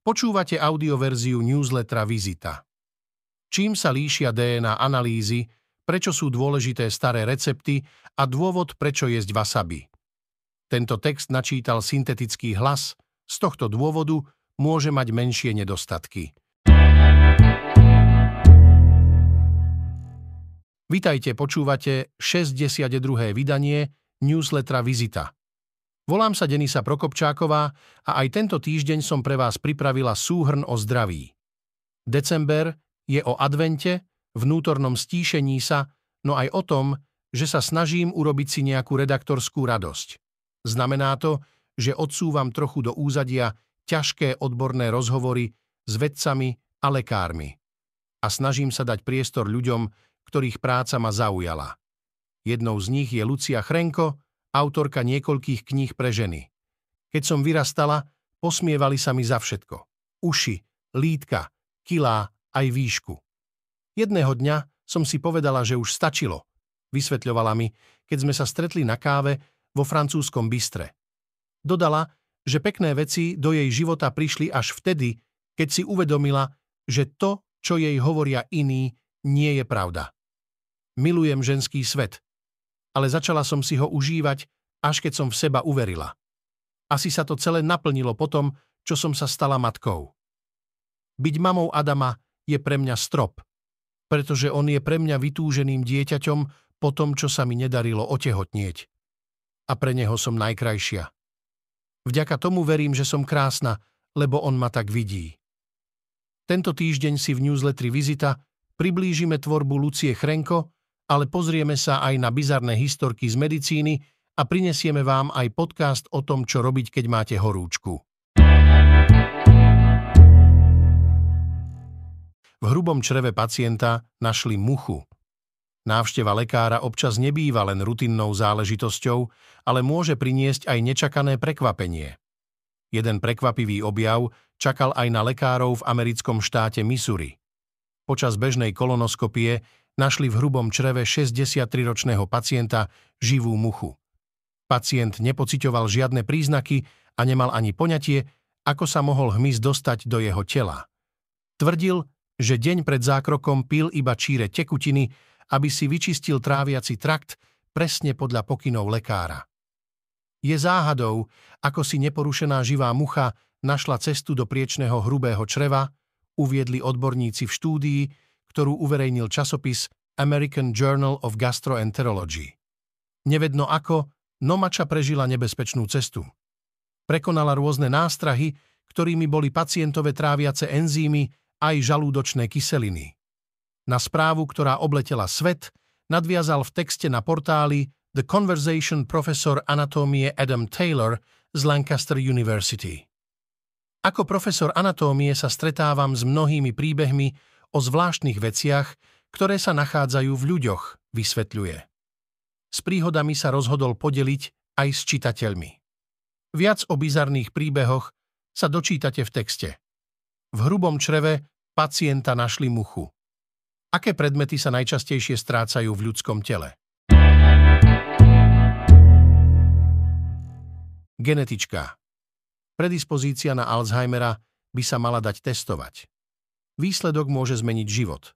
Počúvate audioverziu newslettera Vizita. Čím sa líšia DNA analýzy, prečo sú dôležité staré recepty a dôvod, prečo jesť wasabi. Tento text načítal syntetický hlas, z tohto dôvodu môže mať menšie nedostatky. Vitajte, počúvate 62. vydanie newslettera Vizita. Volám sa Denisa Prokopčáková a aj tento týždeň som pre vás pripravila súhrn o zdraví. December je o advente, vnútornom stíšení sa, no aj o tom, že sa snažím urobiť si nejakú redaktorskú radosť. Znamená to, že odsúvam trochu do úzadia ťažké odborné rozhovory s vedcami a lekármi. A snažím sa dať priestor ľuďom, ktorých práca ma zaujala. Jednou z nich je Lucia Chrenko, autorka niekoľkých kníh pre ženy. Keď som vyrastala, posmievali sa mi za všetko. Uši, lítka, kilá, aj výšku. Jedného dňa som si povedala, že už stačilo. Vysvetľovala mi, keď sme sa stretli na káve vo francúzskom bystre. Dodala, že pekné veci do jej života prišli až vtedy, keď si uvedomila, že to, čo jej hovoria iní, nie je pravda. Milujem ženský svet, ale začala som si ho užívať, až keď som v seba uverila. Asi sa to celé naplnilo potom, čo som sa stala matkou. Byť mamou Adama je pre mňa strop, pretože on je pre mňa vytúženým dieťaťom po tom, čo sa mi nedarilo otehotnieť. A pre neho som najkrajšia. Vďaka tomu verím, že som krásna, lebo on ma tak vidí. Tento týždeň si v newsletteri Vizita priblížime tvorbu Lucie Chrenko, ale pozrieme sa aj na bizarné historky z medicíny a prinesieme vám aj podcast o tom, čo robiť, keď máte horúčku. V hrubom čreve pacienta našli muchu. Návšteva lekára občas nebýva len rutinnou záležitosťou, ale môže priniesť aj nečakané prekvapenie. Jeden prekvapivý objav čakal aj na lekárov v americkom štáte Missouri. Počas bežnej kolonoskopie našli v hrubom čreve 63-ročného pacienta živú muchu. Pacient nepocitoval žiadne príznaky a nemal ani poňatie, ako sa mohol hmyz dostať do jeho tela. Tvrdil, že deň pred zákrokom pil iba číre tekutiny, aby si vyčistil tráviaci trakt presne podľa pokynov lekára. Je záhadou, ako si neporušená živá mucha našla cestu do priečného hrubého čreva, uviedli odborníci v štúdii, ktorú uverejnil časopis American Journal of Gastroenterology. Nevedno ako, Nomača prežila nebezpečnú cestu. Prekonala rôzne nástrahy, ktorými boli pacientové tráviace enzýmy aj žalúdočné kyseliny. Na správu, ktorá obletela svet, nadviazal v texte na portáli The Conversation profesor anatómie Adam Taylor z Lancaster University. Ako profesor anatómie sa stretávam s mnohými príbehmi o zvláštnych veciach, ktoré sa nachádzajú v ľuďoch, vysvetľuje. S príhodami sa rozhodol podeliť aj s čitateľmi. Viac o bizarných príbehoch sa dočítate v texte. V hrubom čreve pacienta našli muchu. Aké predmety sa najčastejšie strácajú v ľudskom tele? Genetička. Predispozícia na Alzheimera by sa mala dať testovať. Výsledok môže zmeniť život.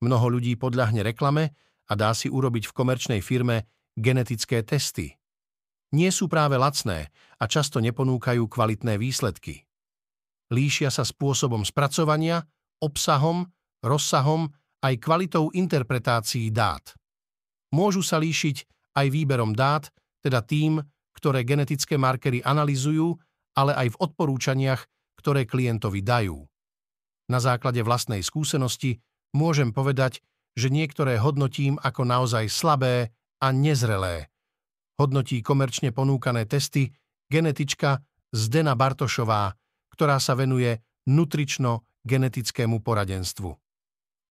Mnoho ľudí podľahne reklame a dá si urobiť v komerčnej firme genetické testy. Nie sú práve lacné a často neponúkajú kvalitné výsledky. Líšia sa spôsobom spracovania, obsahom, rozsahom aj kvalitou interpretácií dát. Môžu sa líšiť aj výberom dát, teda tým, ktoré genetické markery analizujú, ale aj v odporúčaniach, ktoré klientovi dajú. Na základe vlastnej skúsenosti môžem povedať, že niektoré hodnotím ako naozaj slabé a nezrelé. Hodnotí komerčne ponúkané testy genetička Zdena Bartošová, ktorá sa venuje nutrično-genetickému poradenstvu.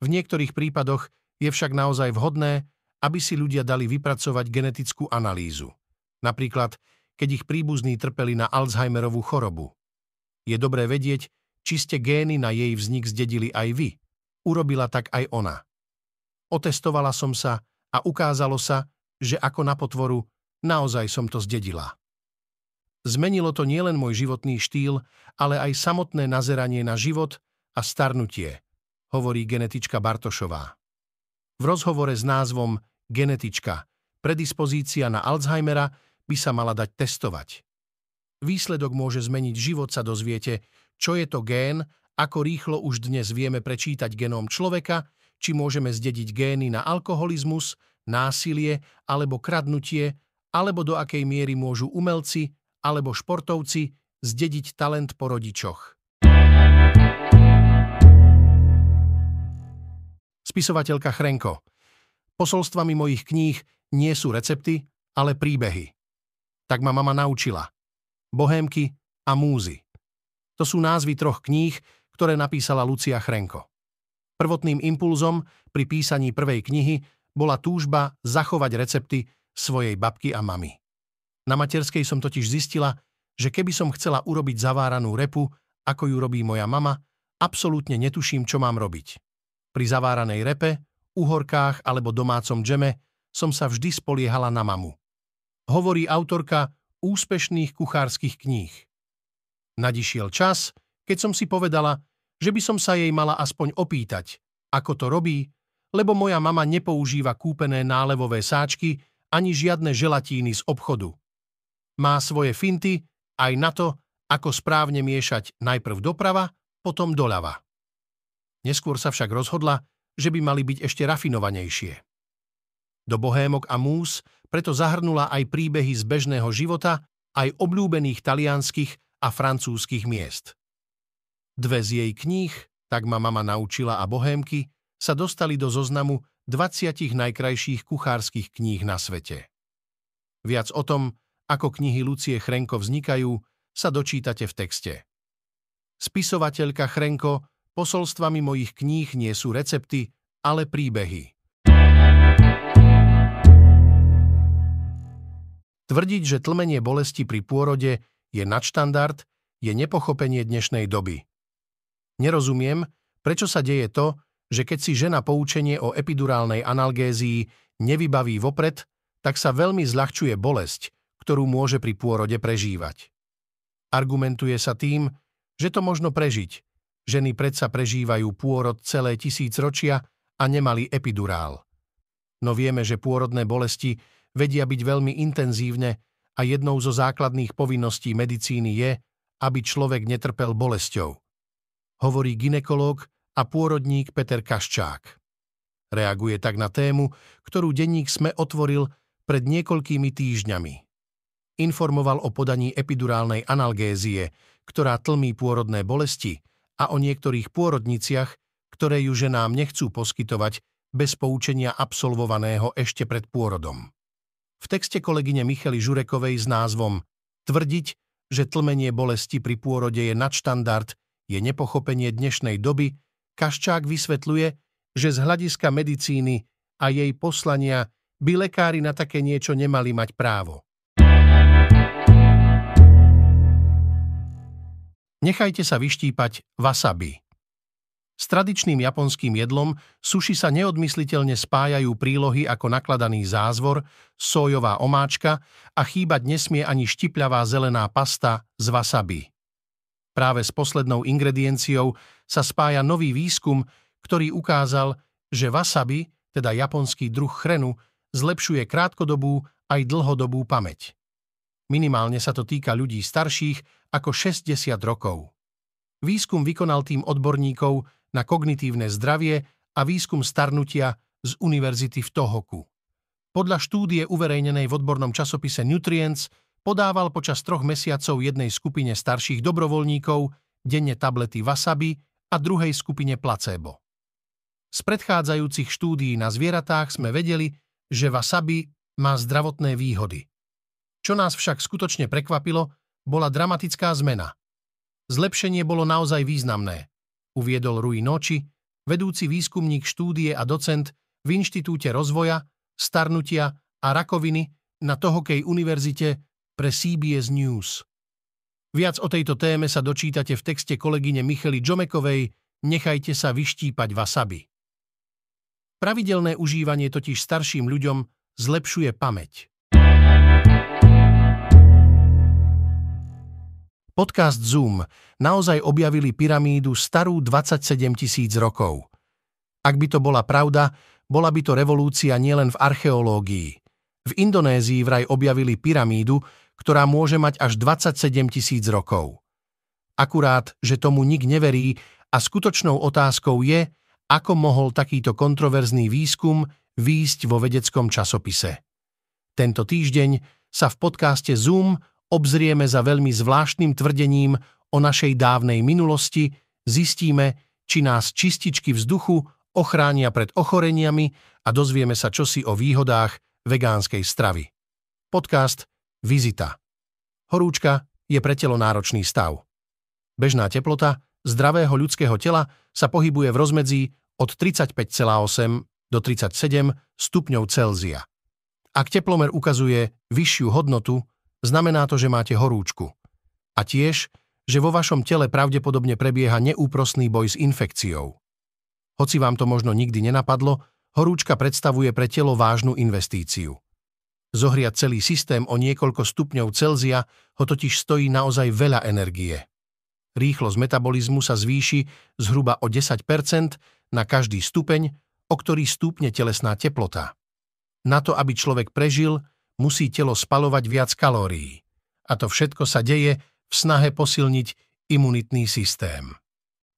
V niektorých prípadoch je však naozaj vhodné, aby si ľudia dali vypracovať genetickú analýzu. Napríklad, keď ich príbuzní trpeli na Alzheimerovú chorobu. Je dobré vedieť, či ste gény na jej vznik zdedili aj vy. Urobila tak aj ona. Otestovala som sa a ukázalo sa, že ako na potvoru naozaj som to zdedila. Zmenilo to nielen môj životný štýl, ale aj samotné nazeranie na život a starnutie, hovorí genetička Bartošová. V rozhovore s názvom Genetička predispozícia na Alzheimera by sa mala dať testovať. Výsledok môže zmeniť život, sa dozviete, čo je to gén, ako rýchlo už dnes vieme prečítať genóm človeka, či môžeme zdediť gény na alkoholizmus, násilie alebo kradnutie, alebo do akej miery môžu umelci alebo športovci zdediť talent po rodičoch. Spisovateľka Chrenko Posolstvami mojich kníh nie sú recepty, ale príbehy. Tak ma mama naučila. Bohémky a múzy. To sú názvy troch kníh, ktoré napísala Lucia Chrenko. Prvotným impulzom pri písaní prvej knihy bola túžba zachovať recepty svojej babky a mamy. Na materskej som totiž zistila, že keby som chcela urobiť zaváranú repu, ako ju robí moja mama, absolútne netuším, čo mám robiť. Pri zaváranej repe, uhorkách alebo domácom džeme som sa vždy spoliehala na mamu. Hovorí autorka úspešných kuchárskych kníh. Nadišiel čas, keď som si povedala, že by som sa jej mala aspoň opýtať, ako to robí, lebo moja mama nepoužíva kúpené nálevové sáčky ani žiadne želatíny z obchodu. Má svoje finty aj na to, ako správne miešať najprv doprava, potom doľava. Neskôr sa však rozhodla, že by mali byť ešte rafinovanejšie. Do bohémok a mús preto zahrnula aj príbehy z bežného života, aj obľúbených talianskych a francúzskych miest. Dve z jej kníh, tak ma mama naučila a bohémky, sa dostali do zoznamu 20 najkrajších kuchárskych kníh na svete. Viac o tom, ako knihy Lucie Chrenko vznikajú, sa dočítate v texte. Spisovateľka Chrenko, posolstvami mojich kníh nie sú recepty, ale príbehy. Tvrdiť, že tlmenie bolesti pri pôrode je nadštandard, je nepochopenie dnešnej doby. Nerozumiem, prečo sa deje to, že keď si žena poučenie o epidurálnej analgézii nevybaví vopred, tak sa veľmi zľahčuje bolesť, ktorú môže pri pôrode prežívať. Argumentuje sa tým, že to možno prežiť. Ženy predsa prežívajú pôrod celé tisíc ročia a nemali epidurál. No vieme, že pôrodné bolesti vedia byť veľmi intenzívne a jednou zo základných povinností medicíny je, aby človek netrpel bolesťou. Hovorí ginekológ a pôrodník Peter Kaščák. Reaguje tak na tému, ktorú denník sme otvoril pred niekoľkými týždňami. Informoval o podaní epidurálnej analgézie, ktorá tlmí pôrodné bolesti a o niektorých pôrodniciach, ktoré ju ženám nechcú poskytovať bez poučenia absolvovaného ešte pred pôrodom v texte kolegyne Michely Žurekovej s názvom Tvrdiť, že tlmenie bolesti pri pôrode je nadštandard, je nepochopenie dnešnej doby, Kaščák vysvetľuje, že z hľadiska medicíny a jej poslania by lekári na také niečo nemali mať právo. Nechajte sa vyštípať wasabi. S tradičným japonským jedlom suši sa neodmysliteľne spájajú prílohy ako nakladaný zázvor, sojová omáčka a chýbať nesmie ani štipľavá zelená pasta z wasabi. Práve s poslednou ingredienciou sa spája nový výskum, ktorý ukázal, že wasabi, teda japonský druh chrenu, zlepšuje krátkodobú aj dlhodobú pamäť. Minimálne sa to týka ľudí starších ako 60 rokov. Výskum vykonal tým odborníkov na kognitívne zdravie a výskum starnutia z Univerzity v Tohoku. Podľa štúdie uverejnenej v odbornom časopise Nutrients podával počas troch mesiacov jednej skupine starších dobrovoľníkov denne tablety wasabi a druhej skupine placebo. Z predchádzajúcich štúdií na zvieratách sme vedeli, že wasabi má zdravotné výhody. Čo nás však skutočne prekvapilo, bola dramatická zmena. Zlepšenie bolo naozaj významné uviedol Rui Noči, vedúci výskumník štúdie a docent v Inštitúte rozvoja, starnutia a rakoviny na Tohokej univerzite pre CBS News. Viac o tejto téme sa dočítate v texte kolegyne Michely Džomekovej Nechajte sa vyštípať wasabi. Pravidelné užívanie totiž starším ľuďom zlepšuje pamäť. Podcast Zoom naozaj objavili pyramídu starú 27 tisíc rokov. Ak by to bola pravda, bola by to revolúcia nielen v archeológii. V Indonézii vraj objavili pyramídu, ktorá môže mať až 27 tisíc rokov. Akurát, že tomu nik neverí a skutočnou otázkou je, ako mohol takýto kontroverzný výskum výjsť vo vedeckom časopise. Tento týždeň sa v podcaste Zoom obzrieme za veľmi zvláštnym tvrdením o našej dávnej minulosti, zistíme, či nás čističky vzduchu ochránia pred ochoreniami a dozvieme sa čosi o výhodách vegánskej stravy. Podcast Vizita. Horúčka je pre telo náročný stav. Bežná teplota zdravého ľudského tela sa pohybuje v rozmedzi od 35,8 do 37 stupňov Celzia. Ak teplomer ukazuje vyššiu hodnotu, znamená to, že máte horúčku. A tiež, že vo vašom tele pravdepodobne prebieha neúprosný boj s infekciou. Hoci vám to možno nikdy nenapadlo, horúčka predstavuje pre telo vážnu investíciu. Zohriať celý systém o niekoľko stupňov Celzia ho totiž stojí naozaj veľa energie. Rýchlosť metabolizmu sa zvýši zhruba o 10% na každý stupeň, o ktorý stúpne telesná teplota. Na to, aby človek prežil, musí telo spalovať viac kalórií. A to všetko sa deje v snahe posilniť imunitný systém.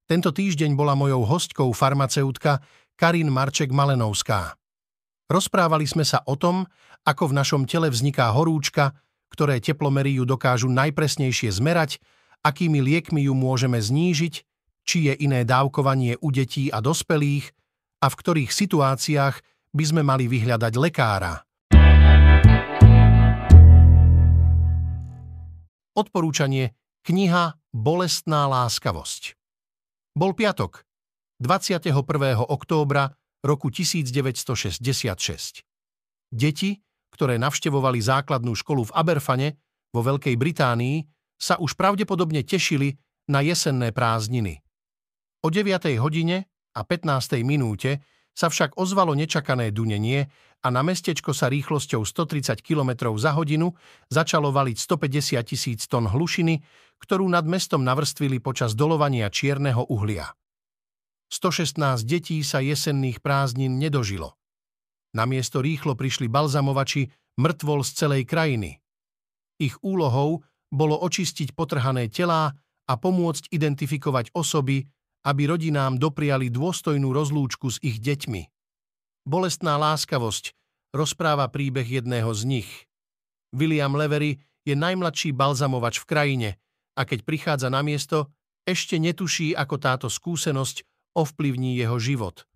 Tento týždeň bola mojou hostkou farmaceutka Karin Marček-Malenovská. Rozprávali sme sa o tom, ako v našom tele vzniká horúčka, ktoré teplomery ju dokážu najpresnejšie zmerať, akými liekmi ju môžeme znížiť, či je iné dávkovanie u detí a dospelých a v ktorých situáciách by sme mali vyhľadať lekára. Odporúčanie Kniha Bolestná láskavosť. Bol piatok, 21. októbra roku 1966. Deti, ktoré navštevovali základnú školu v Aberfane vo Veľkej Británii, sa už pravdepodobne tešili na jesenné prázdniny. O 9. hodine a 15. minúte sa však ozvalo nečakané dunenie a na mestečko sa rýchlosťou 130 km za hodinu začalo valiť 150 tisíc tón hlušiny, ktorú nad mestom navrstvili počas dolovania čierneho uhlia. 116 detí sa jesenných prázdnin nedožilo. Namiesto rýchlo prišli balzamovači mŕtvol z celej krajiny. Ich úlohou bolo očistiť potrhané telá a pomôcť identifikovať osoby, aby rodinám dopriali dôstojnú rozlúčku s ich deťmi. Bolestná láskavosť rozpráva príbeh jedného z nich. William Levery je najmladší balzamovač v krajine a keď prichádza na miesto, ešte netuší, ako táto skúsenosť ovplyvní jeho život.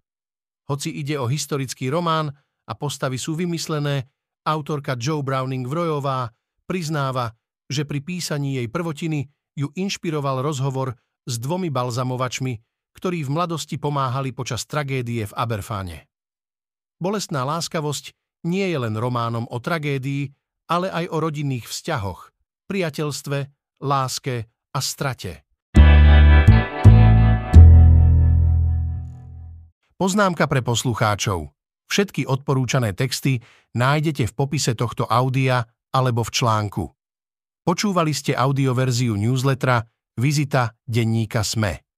Hoci ide o historický román a postavy sú vymyslené, autorka Joe Browning Vrojová priznáva, že pri písaní jej prvotiny ju inšpiroval rozhovor s dvomi balzamovačmi, ktorí v mladosti pomáhali počas tragédie v Aberfáne. Bolestná láskavosť nie je len románom o tragédii, ale aj o rodinných vzťahoch, priateľstve, láske a strate. Poznámka pre poslucháčov. Všetky odporúčané texty nájdete v popise tohto audia alebo v článku. Počúvali ste audioverziu newslettera Vizita denníka SME.